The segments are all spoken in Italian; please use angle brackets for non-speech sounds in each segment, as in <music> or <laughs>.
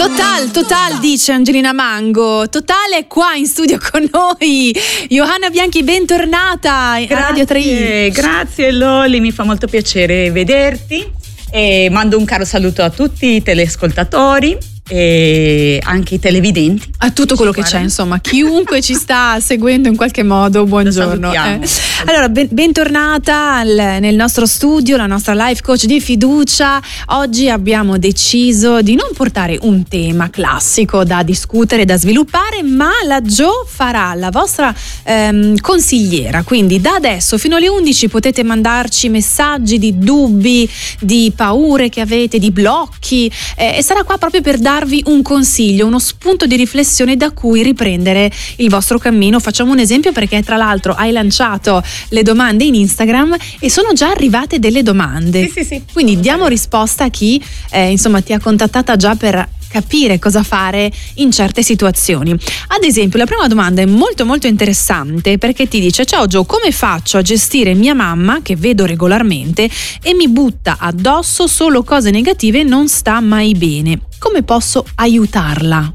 Total, total, dice Angelina Mango. Totale qua in studio <laughs> con noi. Johanna Bianchi, bentornata a Radio 3. Grazie Loli, mi fa molto piacere vederti. E mando un caro saluto a tutti i telescoltatori e anche i televidenti. A tutto quello che c'è, insomma, chiunque ci sta <laughs> seguendo in qualche modo, buongiorno. Eh. Allora, ben, bentornata al, nel nostro studio, la nostra life coach di fiducia. Oggi abbiamo deciso di non portare un tema classico da discutere, da sviluppare, ma la Jo farà la vostra ehm, consigliera. Quindi da adesso fino alle 11 potete mandarci messaggi di dubbi, di paure che avete, di blocchi eh, e sarà qua proprio per dare darvi un consiglio, uno spunto di riflessione da cui riprendere il vostro cammino. Facciamo un esempio perché tra l'altro hai lanciato le domande in Instagram e sono già arrivate delle domande. Sì, sì, sì. Quindi diamo risposta a chi eh, insomma ti ha contattata già per capire cosa fare in certe situazioni. Ad esempio, la prima domanda è molto molto interessante perché ti dice "Ciao Gio, come faccio a gestire mia mamma che vedo regolarmente e mi butta addosso solo cose negative e non sta mai bene? Come posso aiutarla?"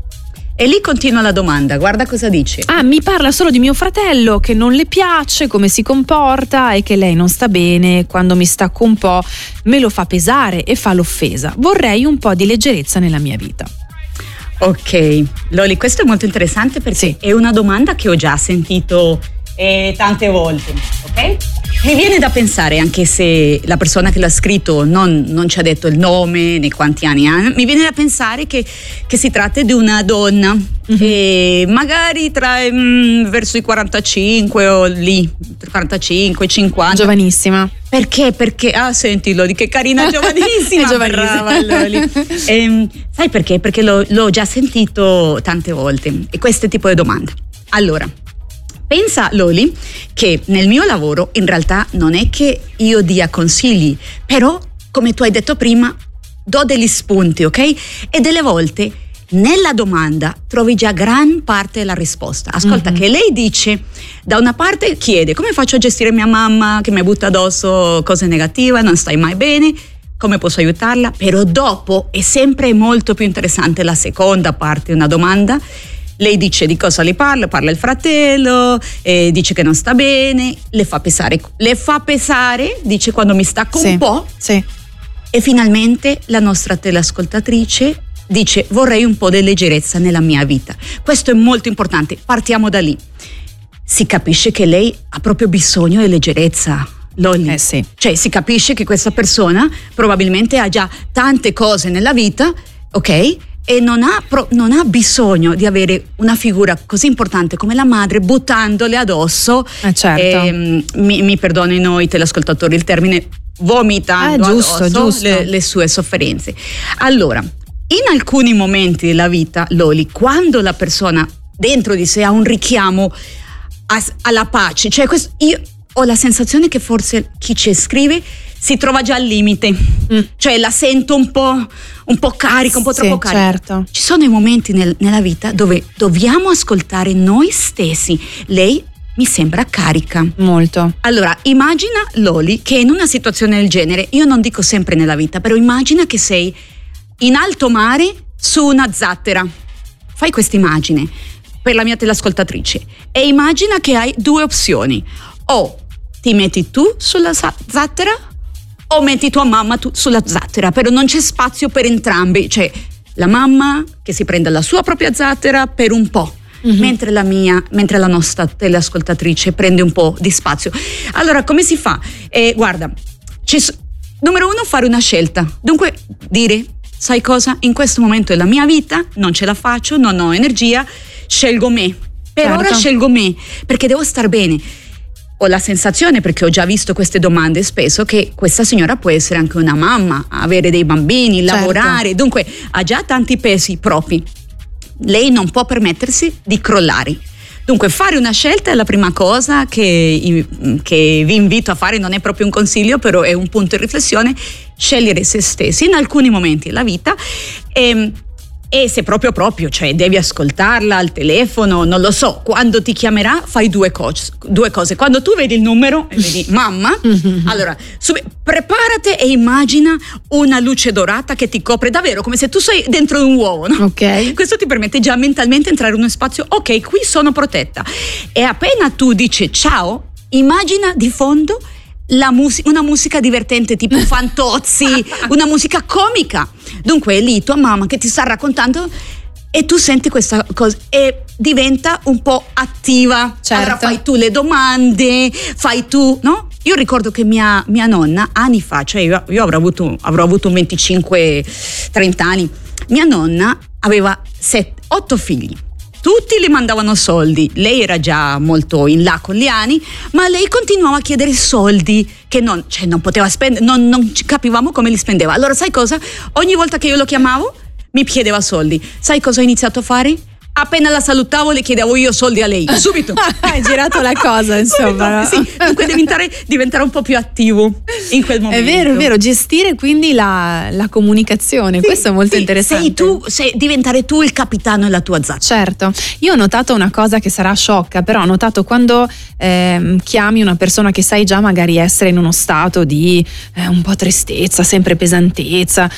E lì continua la domanda, guarda cosa dice. Ah, mi parla solo di mio fratello che non le piace, come si comporta e che lei non sta bene, quando mi stacco un po' me lo fa pesare e fa l'offesa. Vorrei un po' di leggerezza nella mia vita. Ok, Loli, questo è molto interessante perché sì. è una domanda che ho già sentito eh, tante volte, ok? Mi viene da pensare, anche se la persona che l'ha scritto non, non ci ha detto il nome né quanti anni ha, mi viene da pensare che, che si tratta di una donna, mm-hmm. e magari tra mm, verso i 45 o lì, 45, 50. Giovanissima. Perché? Perché, ah senti Lodi, che carina, <laughs> giovanissima. giovanissima. Brava, e, <laughs> ehm, sai perché? Perché l'ho, l'ho già sentito tante volte e questo tipo di domanda. Allora, Pensa Loli che nel mio lavoro in realtà non è che io dia consigli, però come tu hai detto prima do degli spunti, ok? E delle volte nella domanda trovi già gran parte della risposta. Ascolta mm-hmm. che lei dice, da una parte chiede come faccio a gestire mia mamma che mi butta addosso cose negative, non stai mai bene, come posso aiutarla? Però dopo è sempre molto più interessante la seconda parte una domanda lei dice di cosa le parla, parla il fratello, eh, dice che non sta bene, le fa pesare, le fa pesare, dice quando mi stacco sì, un po'. Sì. E finalmente la nostra teleascoltatrice dice vorrei un po' di leggerezza nella mia vita. Questo è molto importante, partiamo da lì. Si capisce che lei ha proprio bisogno di leggerezza. Lolli. Eh sì. Cioè si capisce che questa persona probabilmente ha già tante cose nella vita, ok? E non ha, pro, non ha, bisogno di avere una figura così importante come la madre buttandole addosso. Eh certo. e, mm, mi, mi perdonino i telescoltatori il termine vomitando eh, giusto, addosso giusto. Le, le sue sofferenze. Allora, in alcuni momenti della vita, Loli, quando la persona dentro di sé ha un richiamo alla pace, cioè questo, io ho la sensazione che forse chi ci scrive si trova già al limite, mm. cioè la sento un po', un po' carica, un po' troppo sì, carica. Certo. Ci sono i momenti nel, nella vita dove dobbiamo ascoltare noi stessi. Lei mi sembra carica. Molto. Allora, immagina Loli che in una situazione del genere, io non dico sempre nella vita, però immagina che sei in alto mare su una zattera. Fai questa immagine per la mia teleascoltatrice e immagina che hai due opzioni. O ti metti tu sulla zattera o metti tua mamma sulla zattera, però non c'è spazio per entrambi, cioè la mamma che si prende la sua propria zattera per un po'. Mm-hmm. Mentre la mia, mentre la nostra teleascoltatrice prende un po' di spazio. Allora, come si fa? Eh, guarda, numero uno, fare una scelta. Dunque, dire, sai cosa? In questo momento della mia vita non ce la faccio, non ho energia, scelgo me. Per certo. ora scelgo me, perché devo star bene ho la sensazione, perché ho già visto queste domande spesso, che questa signora può essere anche una mamma, avere dei bambini, certo. lavorare, dunque ha già tanti pesi propri. Lei non può permettersi di crollare. Dunque, fare una scelta è la prima cosa che, che, vi invito a fare, non è proprio un consiglio, però è un punto di riflessione, scegliere se stessi in alcuni momenti della vita e e se proprio proprio, cioè devi ascoltarla al telefono, non lo so, quando ti chiamerà fai due, co- due cose. Quando tu vedi il numero e vedi <laughs> mamma, allora sub- preparati e immagina una luce dorata che ti copre davvero come se tu sei dentro un uovo. No? Ok. Questo ti permette già mentalmente entrare in uno spazio, ok, qui sono protetta. E appena tu dici ciao, immagina di fondo mus- una musica divertente tipo <laughs> Fantozzi, una musica comica. Dunque è lì tua mamma che ti sta raccontando e tu senti questa cosa e diventa un po' attiva. Certo. Allora fai tu le domande, fai tu, no? Io ricordo che mia, mia nonna anni fa, cioè io, io avrò, avuto, avrò avuto 25-30 anni, mia nonna aveva 8 figli tutti le mandavano soldi, lei era già molto in là con gli anni, ma lei continuava a chiedere soldi che non, cioè non poteva spendere, non, non capivamo come li spendeva. Allora sai cosa? Ogni volta che io lo chiamavo mi chiedeva soldi. Sai cosa ho iniziato a fare? Appena la salutavo le chiedevo io soldi a lei, <laughs> subito. Hai girato la cosa, insomma. Subito, sì, dunque diventare, diventare, un po' più attivo in quel momento. È vero, è vero, gestire quindi la, la comunicazione, sì, questo è molto sì, interessante. Sei tu, sei, diventare tu il capitano della tua zattera. Certo, io ho notato una cosa che sarà sciocca, però ho notato quando eh, chiami una persona che sai già magari essere in uno stato di eh, un po' tristezza, sempre pesantezza,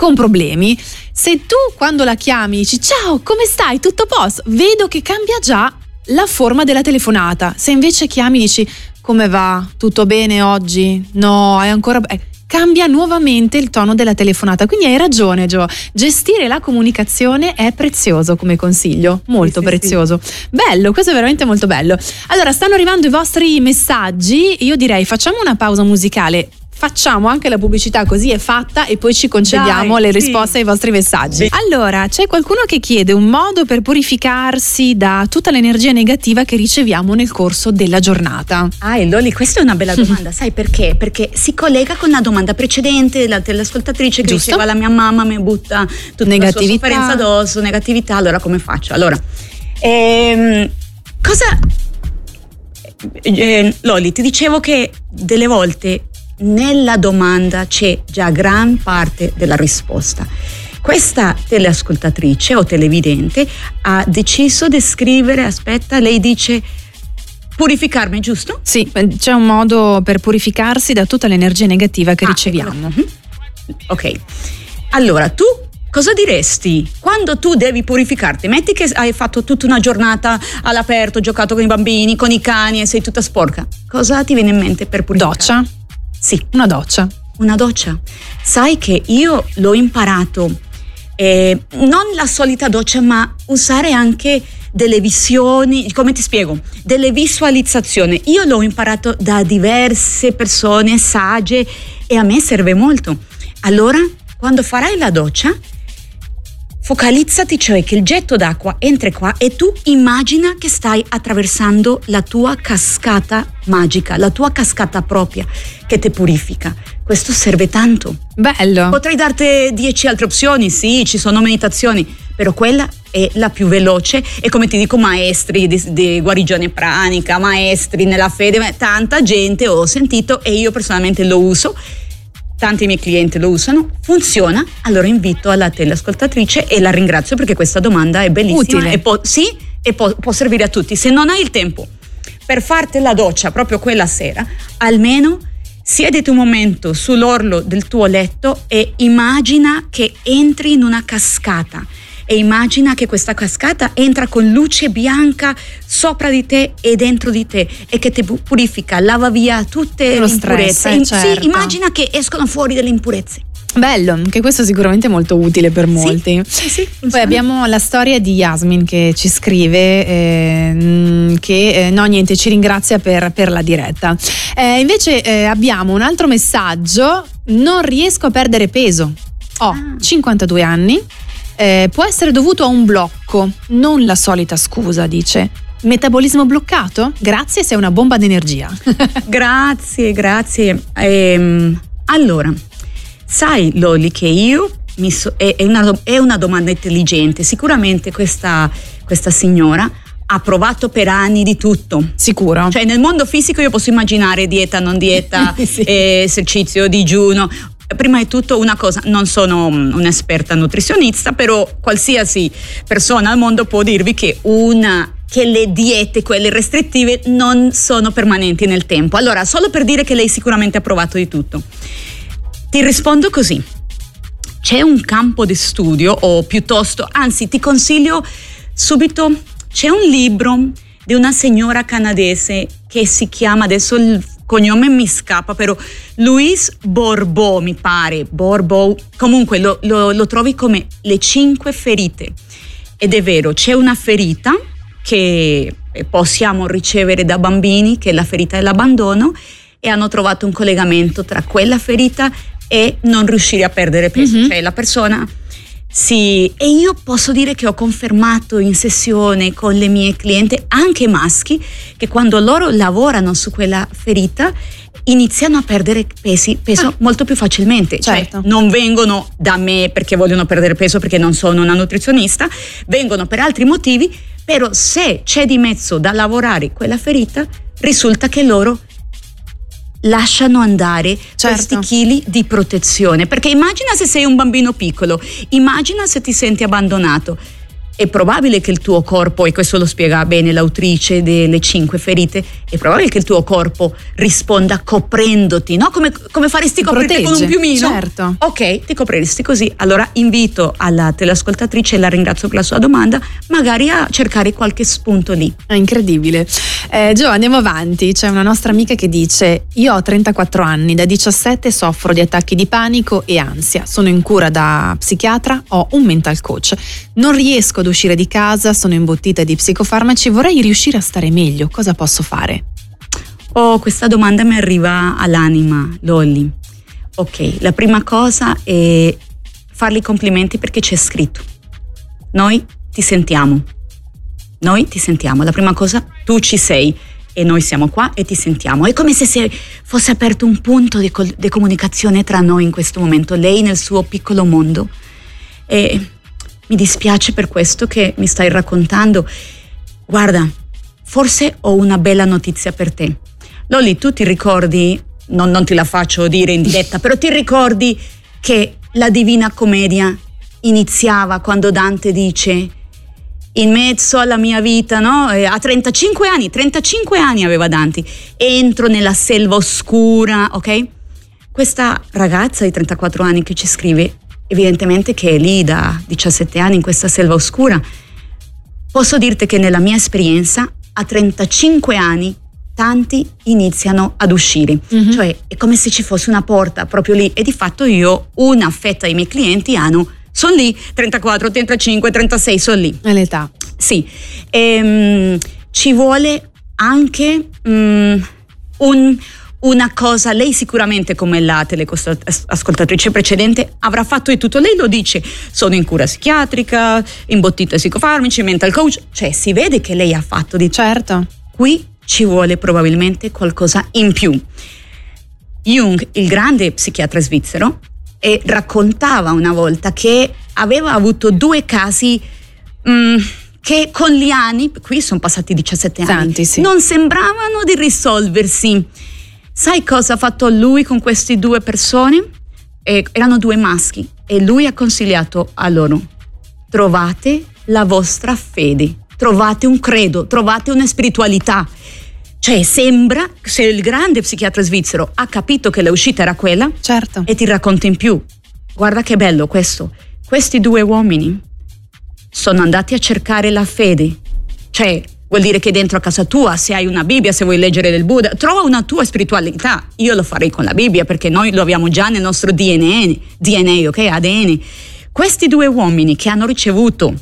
con problemi, se tu quando la chiami dici ciao, come stai? Tutto posto? Vedo che cambia già la forma della telefonata. Se invece chiami e dici come va? Tutto bene oggi? No, è ancora... Eh, cambia nuovamente il tono della telefonata. Quindi hai ragione, Gio. Gestire la comunicazione è prezioso come consiglio, molto sì, prezioso. Sì. Bello, questo è veramente molto bello. Allora, stanno arrivando i vostri messaggi. Io direi facciamo una pausa musicale facciamo anche la pubblicità così è fatta e poi ci concediamo Dai, le risposte sì. ai vostri messaggi. Sì. Allora, c'è qualcuno che chiede un modo per purificarsi da tutta l'energia negativa che riceviamo nel corso della giornata. Ah, Loli, questa è una bella <laughs> domanda, sai perché? Perché si collega con la domanda precedente la, dell'ascoltatrice che Giusto? diceva la mia mamma mi butta tutta negatività. la sua sofferenza addosso, negatività, allora come faccio? Allora, ehm, cosa... Eh, Loli, ti dicevo che delle volte nella domanda c'è già gran parte della risposta. Questa teleascoltatrice o televidente ha deciso di scrivere, aspetta, lei dice purificarmi, giusto? Sì, c'è un modo per purificarsi da tutta l'energia negativa che ah, riceviamo. Ecco. Ok, allora tu cosa diresti quando tu devi purificarti? Metti che hai fatto tutta una giornata all'aperto, giocato con i bambini, con i cani e sei tutta sporca. Cosa ti viene in mente per purificarti? Doccia. Sì. Una doccia. Una doccia. Sai che io l'ho imparato, eh, non la solita doccia, ma usare anche delle visioni, come ti spiego, delle visualizzazioni. Io l'ho imparato da diverse persone sagge e a me serve molto. Allora, quando farai la doccia, Focalizzati cioè che il getto d'acqua entra qua e tu immagina che stai attraversando la tua cascata magica, la tua cascata propria che ti purifica. Questo serve tanto. Bello. Potrei darti dieci altre opzioni, sì, ci sono meditazioni, però quella è la più veloce e come ti dico maestri di, di guarigione pranica, maestri nella fede, tanta gente ho sentito e io personalmente lo uso tanti miei clienti lo usano, funziona, allora invito alla teleascoltatrice e la ringrazio perché questa domanda è bellissima Utile. e può, sì, e può, può servire a tutti. Se non hai il tempo per farti la doccia proprio quella sera, almeno siediti un momento sull'orlo del tuo letto e immagina che entri in una cascata e immagina che questa cascata entra con luce bianca sopra di te e dentro di te e che ti purifica, lava via tutte Lo le impurezze. Stress, certo. Sì, immagina che escono fuori delle impurezze. Bello, che questo è sicuramente molto utile per molti. Sì, sì, Poi abbiamo la storia di Yasmin che ci scrive eh, che eh, no niente ci ringrazia per, per la diretta. Eh, invece eh, abbiamo un altro messaggio, non riesco a perdere peso. Ho ah. 52 anni, eh, può essere dovuto a un blocco, non la solita scusa, dice. Metabolismo bloccato? Grazie, sei una bomba d'energia. <laughs> grazie, grazie. Ehm, allora, sai Loli che io so, è, è, una, è, una, domanda intelligente. Sicuramente questa, questa signora ha provato per anni di tutto. Sicuro. Cioè nel mondo fisico io posso immaginare dieta, non dieta, <laughs> sì. eh, esercizio, digiuno prima di tutto una cosa, non sono un'esperta nutrizionista, però qualsiasi persona al mondo può dirvi che una che le diete, quelle restrittive, non sono permanenti nel tempo. Allora, solo per dire che lei sicuramente ha provato di tutto. Ti rispondo così. C'è un campo di studio, o piuttosto, anzi, ti consiglio subito, c'è un libro di una signora canadese che si chiama, adesso il cognome mi scappa, però Louise Borbo mi pare, Borbo, comunque lo, lo, lo trovi come le cinque ferite. Ed è vero, c'è una ferita che possiamo ricevere da bambini, che è la ferita dell'abbandono, e hanno trovato un collegamento tra quella ferita e non riuscire a perdere peso. Mm-hmm. Cioè la persona sì, e io posso dire che ho confermato in sessione con le mie clienti, anche maschi, che quando loro lavorano su quella ferita iniziano a perdere pesi, peso ah, molto più facilmente. Cioè, certo. Cioè, non vengono da me perché vogliono perdere peso, perché non sono una nutrizionista, vengono per altri motivi, però se c'è di mezzo da lavorare quella ferita, risulta che loro lasciano andare certo. questi chili di protezione. Perché immagina se sei un bambino piccolo, immagina se ti senti abbandonato è probabile che il tuo corpo, e questo lo spiega bene l'autrice delle cinque ferite, è probabile che il tuo corpo risponda coprendoti, no? Come, come faresti coprirti con un piumino? Certo. Ok, ti copriresti così. Allora invito alla teleascoltatrice, la ringrazio per la sua domanda, magari a cercare qualche spunto lì. È incredibile. Eh, Gio, andiamo avanti. C'è una nostra amica che dice: Io ho 34 anni, da 17 soffro di attacchi di panico e ansia. Sono in cura da psichiatra, ho un mental coach. Non riesco ad uscire di casa, sono imbottita di psicofarmaci, vorrei riuscire a stare meglio, cosa posso fare? Oh, questa domanda mi arriva all'anima, Lolli. Ok, la prima cosa è fargli complimenti perché c'è scritto. Noi ti sentiamo. Noi ti sentiamo. La prima cosa, tu ci sei e noi siamo qua e ti sentiamo. È come se fosse aperto un punto di, co- di comunicazione tra noi in questo momento, lei nel suo piccolo mondo. E mi dispiace per questo che mi stai raccontando. Guarda, forse ho una bella notizia per te. Lolli, tu ti ricordi, non, non te la faccio dire in diretta, però ti ricordi che la Divina Commedia iniziava quando Dante dice in mezzo alla mia vita, no? A 35 anni, 35 anni aveva Dante, entro nella selva oscura, ok? Questa ragazza di 34 anni che ci scrive evidentemente che è lì da 17 anni in questa selva oscura. Posso dirti che nella mia esperienza a 35 anni tanti iniziano ad uscire, mm-hmm. cioè è come se ci fosse una porta proprio lì e di fatto io una fetta dei miei clienti hanno sono lì 34, 35, 36 sono lì. È l'età. Sì. Ehm, ci vuole anche um, un una cosa, lei sicuramente come la teleascoltatrice precedente avrà fatto di tutto, lei lo dice, sono in cura psichiatrica, imbottita psicofarmici, mental coach, cioè si vede che lei ha fatto di certo. Qui ci vuole probabilmente qualcosa in più. Jung, il grande psichiatra svizzero, eh, raccontava una volta che aveva avuto due casi mh, mm, che con gli anni, qui sono passati 17 anni, Tanti, sì. non sembravano di risolversi Sai cosa ha fatto lui con queste due persone? Eh, erano due maschi e lui ha consigliato a loro, trovate la vostra fede, trovate un credo, trovate una spiritualità. Cioè sembra, se il grande psichiatra svizzero ha capito che l'uscita era quella, certo. e ti racconta in più, guarda che bello questo, questi due uomini sono andati a cercare la fede, cioè vuol dire che dentro a casa tua, se hai una Bibbia, se vuoi leggere del Buddha, trova una tua spiritualità. Io lo farei con la Bibbia perché noi lo abbiamo già nel nostro DNA, DNA ok? ADN. Questi due uomini che hanno ricevuto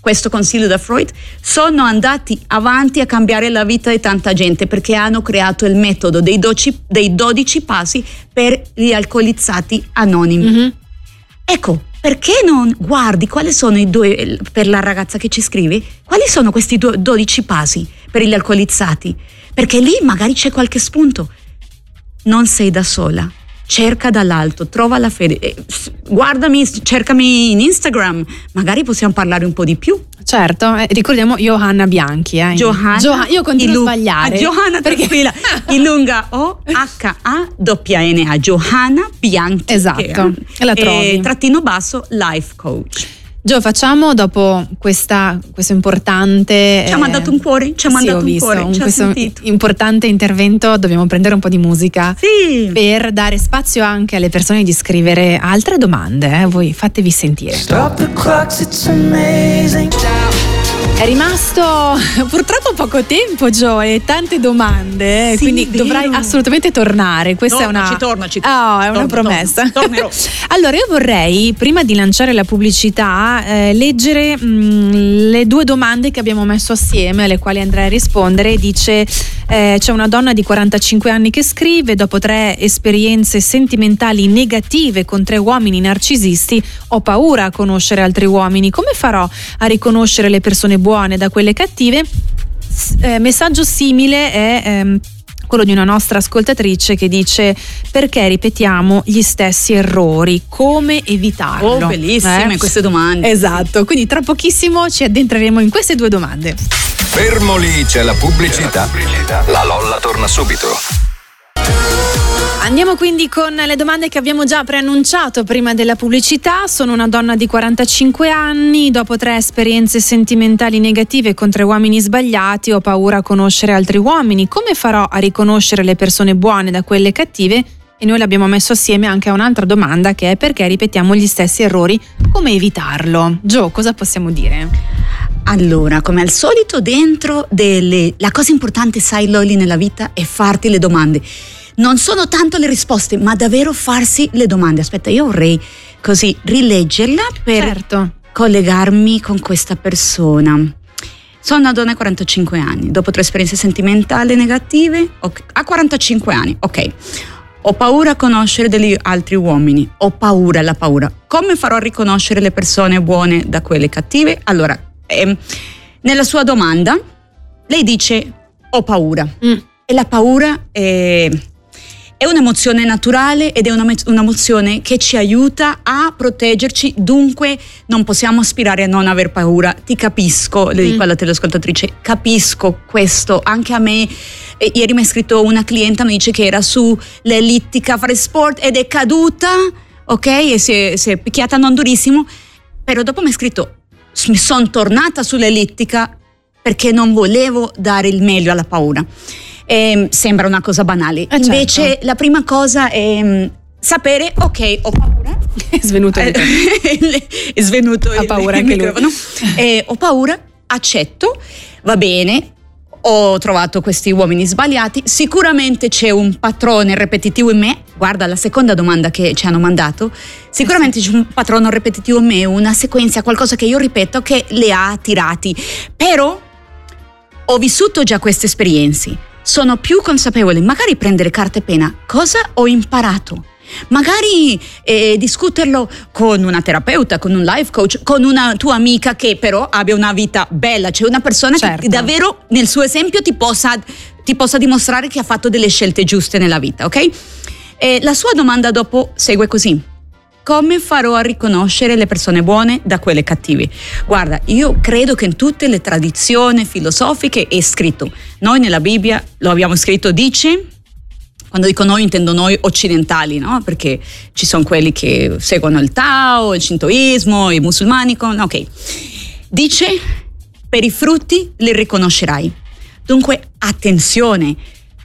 questo consiglio da Freud sono andati avanti a cambiare la vita di tanta gente perché hanno creato il metodo dei, doci, dei 12 passi per gli alcolizzati anonimi. Mm-hmm. Ecco, perché non guardi quali sono i due, per la ragazza che ci scrive, quali sono questi 12 passi per gli alcolizzati? Perché lì magari c'è qualche spunto. Non sei da sola. Cerca dall'alto, trova la fede, eh, guardami, cercami in Instagram, magari possiamo parlare un po' di più. Certo, eh, ricordiamo Johanna Bianchi. Eh. Johanna, Gio- io continuo a sbagliare. A Johanna perché tranquilla, illunga O H A N A Johanna Bianchi. Esatto, che, la trovi. E, trattino basso life coach. Gio, facciamo dopo questa, questo importante. Ci ha mandato un cuore? Ci ha mandato sì, un visto, cuore. Un, questo importante intervento dobbiamo prendere un po' di musica sì. per dare spazio anche alle persone di scrivere altre domande. Eh? Voi fatevi sentire. Stop the clocks, it's amazing. È rimasto <laughs> purtroppo poco tempo, Joe, e tante domande, sì, quindi vero. dovrai assolutamente tornare. Questa torna, è una, ci torna, ci torna. Oh, è torna, una promessa. Torna, <laughs> allora, io vorrei, prima di lanciare la pubblicità, eh, leggere mh, mm, le due domande che abbiamo messo assieme, alle quali andrei a rispondere. Dice: eh, C'è una donna di 45 anni che scrive: Dopo tre esperienze sentimentali negative con tre uomini narcisisti, ho paura a conoscere altri uomini. Come farò a riconoscere le persone buone? Buone da quelle cattive. Eh, messaggio simile è ehm, quello di una nostra ascoltatrice che dice perché ripetiamo gli stessi errori, come evitarlo. Oh, bellissime eh? queste domande. Esatto, quindi tra pochissimo ci addentreremo in queste due domande. Fermo lì, c'è la pubblicità. La Lolla torna subito. Andiamo quindi con le domande che abbiamo già preannunciato prima della pubblicità. Sono una donna di 45 anni, dopo tre esperienze sentimentali negative con tre uomini sbagliati ho paura a conoscere altri uomini. Come farò a riconoscere le persone buone da quelle cattive? E noi l'abbiamo messo assieme anche a un'altra domanda che è perché ripetiamo gli stessi errori, come evitarlo? Gio, cosa possiamo dire? Allora, come al solito, dentro delle... la cosa importante, sai, Loli, nella vita è farti le domande non sono tanto le risposte, ma davvero farsi le domande. Aspetta, io vorrei così rileggerla per certo. collegarmi con questa persona. Sono una donna di 45 anni, dopo tre esperienze sentimentali negative, okay. a 45 anni, ok. Ho paura a conoscere degli altri uomini, ho paura, la paura. Come farò a riconoscere le persone buone da quelle cattive? Allora, ehm, nella sua domanda, lei dice ho paura. Mm. E la paura è è un'emozione naturale ed è un'emozione che ci aiuta a proteggerci, dunque non possiamo aspirare a non aver paura. Ti capisco, le dico mm. alla telescoltatrice, capisco questo, anche a me. Eh, ieri mi ha scritto una clienta, mi dice che era sull'ellittica a fare sport ed è caduta, ok? E si è, si è picchiata non durissimo, però dopo mi ha scritto, mi sono tornata sull'ellittica perché non volevo dare il meglio alla paura eh, sembra una cosa banale. Eh Invece certo. la prima cosa è mm, sapere, ok, ho paura. È svenuto il <laughs> È svenuto ha paura il, anche microfono. Eh, ho paura, accetto, va bene, ho trovato questi uomini sbagliati, sicuramente c'è un patrone ripetitivo in me, guarda la seconda domanda che ci hanno mandato, sicuramente c'è un patrono ripetitivo in me, una sequenza, qualcosa che io ripeto che le ha attirati, però ho vissuto già queste esperienze, sono più consapevole, magari prendere carta e penna, cosa ho imparato? Magari eh, discuterlo con una terapeuta, con un life coach, con una tua amica che però abbia una vita bella, cioè una persona certo. che davvero nel suo esempio ti possa, ti possa, dimostrare che ha fatto delle scelte giuste nella vita, ok? E la sua domanda dopo segue così come farò a riconoscere le persone buone da quelle cattive? Guarda, io credo che in tutte le tradizioni filosofiche è scritto, noi nella Bibbia lo abbiamo scritto, dice, quando dico noi intendo noi occidentali, no? Perché ci sono quelli che seguono il Tao, il Shintoismo, i musulmani, con, ok. Dice, per i frutti li riconoscerai. Dunque, attenzione,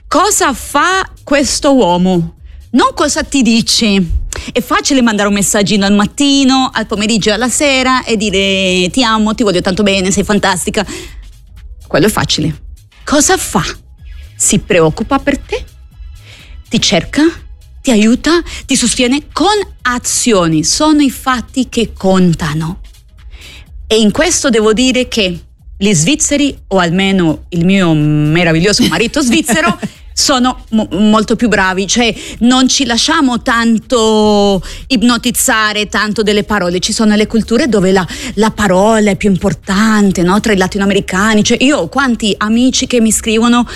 cosa fa questo uomo? Non cosa ti dice, è facile mandare un messaggino al mattino, al pomeriggio e alla sera e dire ti amo, ti voglio tanto bene, sei fantastica. Quello è facile. Cosa fa? Si preoccupa per te? Ti cerca? Ti aiuta? Ti sostiene con azioni. Sono i fatti che contano. E in questo devo dire che gli svizzeri, o almeno il mio meraviglioso marito svizzero, <laughs> sono mo- molto più bravi, cioè non ci lasciamo tanto ipnotizzare tanto delle parole, ci sono le culture dove la, la parola è più importante, no? tra i latinoamericani, cioè io ho quanti amici che mi scrivono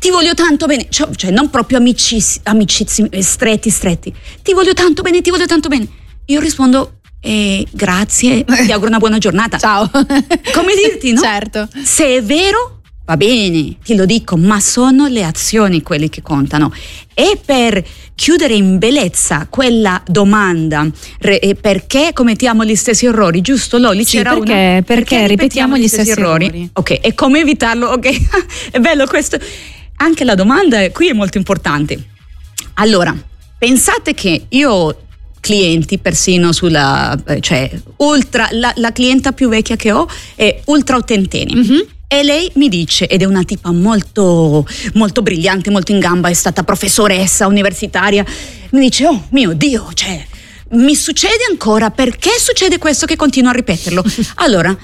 ti voglio tanto bene, cioè, cioè non proprio amici, amicizi stretti stretti, ti voglio tanto bene, ti voglio tanto bene. Io rispondo eh, grazie, ti auguro una buona giornata. Ciao. Come dirti, no? <laughs> Certo. Se è vero, va bene, ti lo dico, ma sono le azioni quelle che contano. E per chiudere in bellezza quella domanda, re, perché commettiamo gli stessi errori, giusto Loli? Sì, C'era perché, una, perché, perché ripetiamo gli stessi, errori. errori. Ok, e come evitarlo? Ok, <laughs> è bello questo. Anche la domanda qui è molto importante. Allora, pensate che io ho clienti persino sulla, cioè ultra, la, la clienta più vecchia che ho è ultra ottantenne. Mm-hmm. E lei mi dice, ed è una tipa molto, molto brillante, molto in gamba, è stata professoressa universitaria, mi dice, oh mio Dio, cioè, mi succede ancora, perché succede questo che continuo a ripeterlo? <laughs> allora,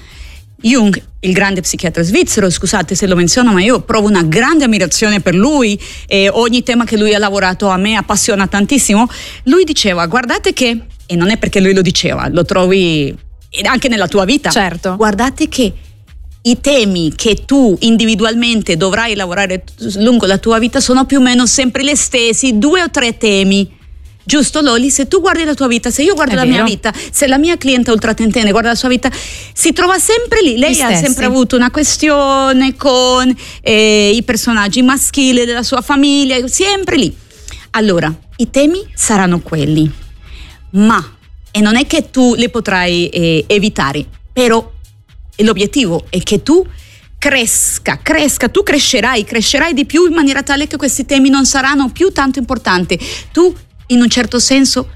Jung, il grande psichiatra svizzero, scusate se lo menziono, ma io provo una grande ammirazione per lui e ogni tema che lui ha lavorato a me appassiona tantissimo. Lui diceva, guardate che, e non è perché lui lo diceva, lo trovi anche nella tua vita. Certo. Guardate che i temi che tu individualmente dovrai lavorare lungo la tua vita sono più o meno sempre gli stessi, due o tre temi. Giusto Loli? Se tu guardi la tua vita, se io guardo È la vero. mia vita, se la mia cliente ultratentenne guarda la sua vita, si trova sempre lì. Lei Gli ha stessi. sempre avuto una questione con eh, i personaggi maschili della sua famiglia, sempre lì. Allora, i temi saranno quelli, ma, e non è che tu li potrai eh, evitare, però l'obiettivo è che tu cresca, cresca, tu crescerai, crescerai di più in maniera tale che questi temi non saranno più tanto importanti. Tu, in un certo senso,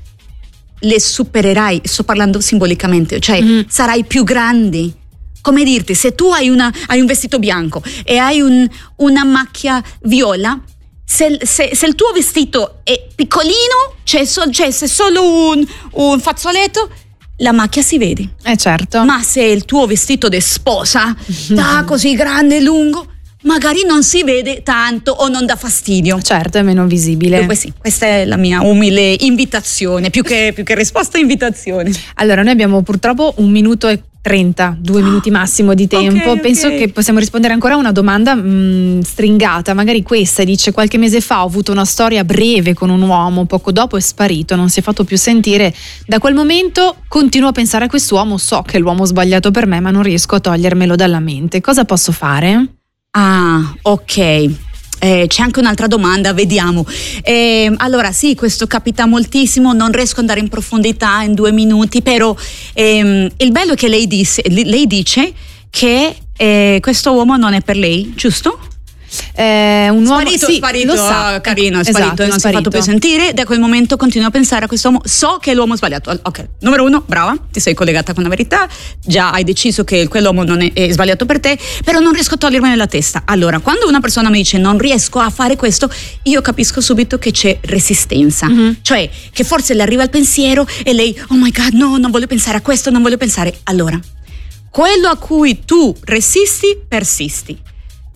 le supererai, sto parlando simbolicamente, cioè Mhm. sarai più grande. Come dirti, se tu hai, una- hai un vestito bianco e hai un- una macchia viola, se, se- se il tuo vestito è piccolino, c'è, sol- c'è solo un, un fazzoletto, la macchia si vede. Eh certo. Ma se il tuo vestito di sposa <laughs> sta così grande e lungo, magari non si vede tanto o non dà fastidio. Certo, è meno visibile. Dunque sì, questa è la mia umile invitazione, più che, più che risposta invitazione. Allora, noi abbiamo purtroppo un minuto e 30, due minuti massimo di tempo. Ah, ok. Penso che possiamo rispondere ancora a una domanda mh, stringata, magari questa dice qualche mese fa ho avuto una storia breve con un uomo, poco dopo è sparito, non si è fatto più sentire. Da quel momento continuo a pensare a quest'uomo, so che è l'uomo sbagliato per me, ma non riesco a togliermelo dalla mente. Cosa posso fare? Ah, ok. Eh, c'è anche un'altra domanda, vediamo. Eh, allora sì, questo capita moltissimo, non riesco ad andare in profondità in due minuti, però ehm, il bello è che lei, disse- lei dice che eh, questo uomo non è per lei, giusto? Eh, un uomo Sparito, sì, sparito, lo sa. carino, è Esatto, sparito e non si è fatto più sentire. Da quel momento continuo a pensare a questo uomo. So che è l'uomo sbagliato. Ok, numero uno, brava, ti sei collegata con la verità, già hai deciso che quell'uomo non è, è sbagliato per te, però non riesco a togliermene dalla testa. Allora, quando una persona mi dice non riesco a fare questo, io capisco subito che c'è resistenza. Mhm. Cioè, che forse le arriva il pensiero e lei, oh my god, no, non voglio pensare a questo, non voglio pensare. Allora, quello a cui tu resisti, persisti.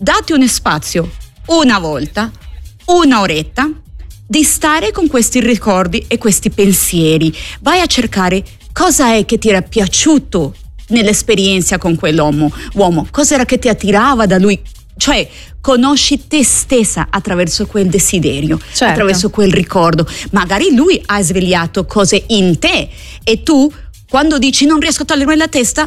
Dati uno spazio, una volta, una oretta, di stare con questi ricordi e questi pensieri. Vai a cercare cosa è che ti era piaciuto nell'esperienza con quell'uomo, uomo, cosa era che ti attirava da lui. Cioè, conosci te stessa attraverso quel desiderio, Certo. attraverso quel ricordo. Magari lui ha svegliato cose in te e tu, quando dici non riesco a togliermi la testa,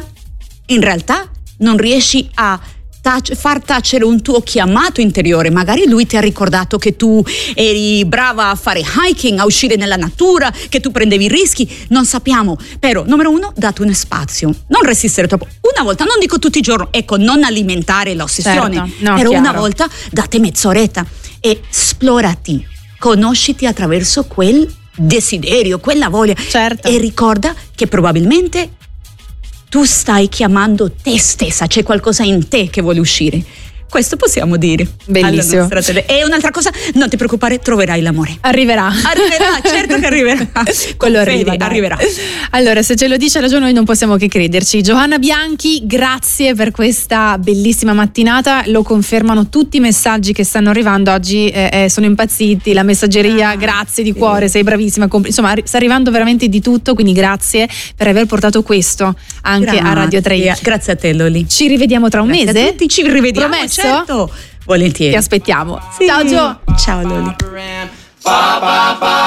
in realtà non riesci a tac- far tacere un tuo chiamato interiore. Magari lui ti ha ricordato che tu eri brava a fare hiking, a uscire nella natura, che tu prendevi rischi. Non sappiamo. Però, numero uno, date un spazio. Non resistere troppo. Una volta, non dico tutti i giorni, ecco, non alimentare l'ossessione. Certo, no, però una chiaro. volta date mezz'oretta e esplorati. Conosciti attraverso quel desiderio, quella voglia. Certo. E ricorda che probabilmente tu stai chiamando te stessa, c'è qualcosa in te che vuole uscire. Questo possiamo dire. Bellissimo. E un'altra cosa, non ti preoccupare, troverai l'amore. Arriverà. Arriverà, <laughs> certo che arriverà. Quello arriva, Fede, arriverà. Allora, se ce lo dice ragione noi non possiamo che crederci. Giovanna Bianchi, grazie per questa bellissima mattinata. Lo confermano tutti i messaggi che stanno arrivando oggi, eh, eh sono impazziti. La messaggeria, ah, grazie di sì. cuore, sei bravissima. Insomma, sta arrivando veramente di tutto, quindi grazie per aver portato questo anche grazie. a Radio 3. Grazie a te, Loli. Ci rivediamo tra un grazie mese. Ci rivediamo. Promesso? Certo. Volentieri. Ti aspettiamo. Sì. Ciao Gio. Ciao Loli. Ba, ba, ba,